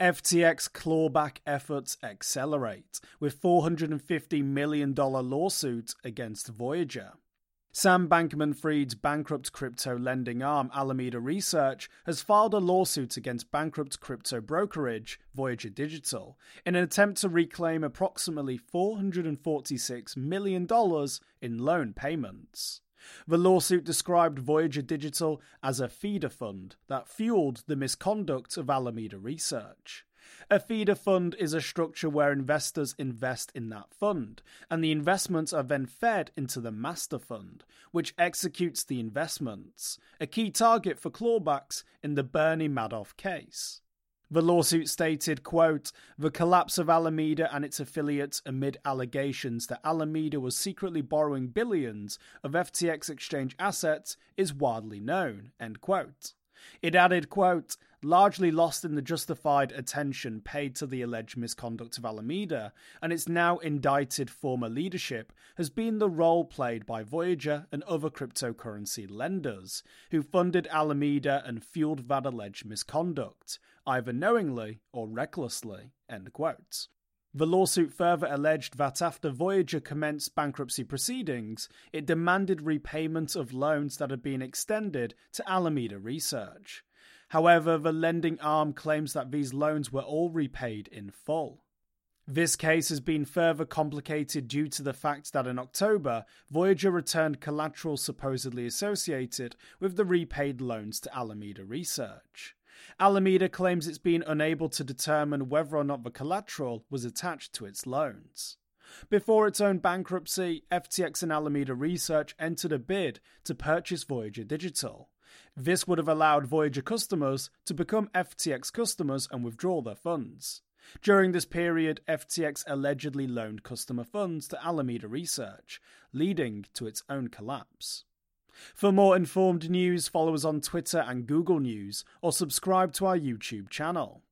FTX clawback efforts accelerate with $450 million lawsuit against Voyager. Sam Bankman Fried's bankrupt crypto lending arm, Alameda Research, has filed a lawsuit against bankrupt crypto brokerage, Voyager Digital, in an attempt to reclaim approximately $446 million in loan payments. The lawsuit described Voyager Digital as a feeder fund that fueled the misconduct of Alameda Research. A feeder fund is a structure where investors invest in that fund, and the investments are then fed into the master fund, which executes the investments, a key target for clawbacks in the Bernie Madoff case. The lawsuit stated, quote, The collapse of Alameda and its affiliates amid allegations that Alameda was secretly borrowing billions of FTX exchange assets is widely known, end quote. It added, quote, largely lost in the justified attention paid to the alleged misconduct of Alameda and its now indicted former leadership has been the role played by Voyager and other cryptocurrency lenders who funded Alameda and fueled that alleged misconduct, either knowingly or recklessly. End quote. The lawsuit further alleged that after Voyager commenced bankruptcy proceedings, it demanded repayment of loans that had been extended to Alameda Research. However, the lending arm claims that these loans were all repaid in full. This case has been further complicated due to the fact that in October, Voyager returned collateral supposedly associated with the repaid loans to Alameda Research. Alameda claims it's been unable to determine whether or not the collateral was attached to its loans. Before its own bankruptcy, FTX and Alameda Research entered a bid to purchase Voyager Digital. This would have allowed Voyager customers to become FTX customers and withdraw their funds. During this period, FTX allegedly loaned customer funds to Alameda Research, leading to its own collapse. For more informed news, follow us on Twitter and Google News, or subscribe to our YouTube channel.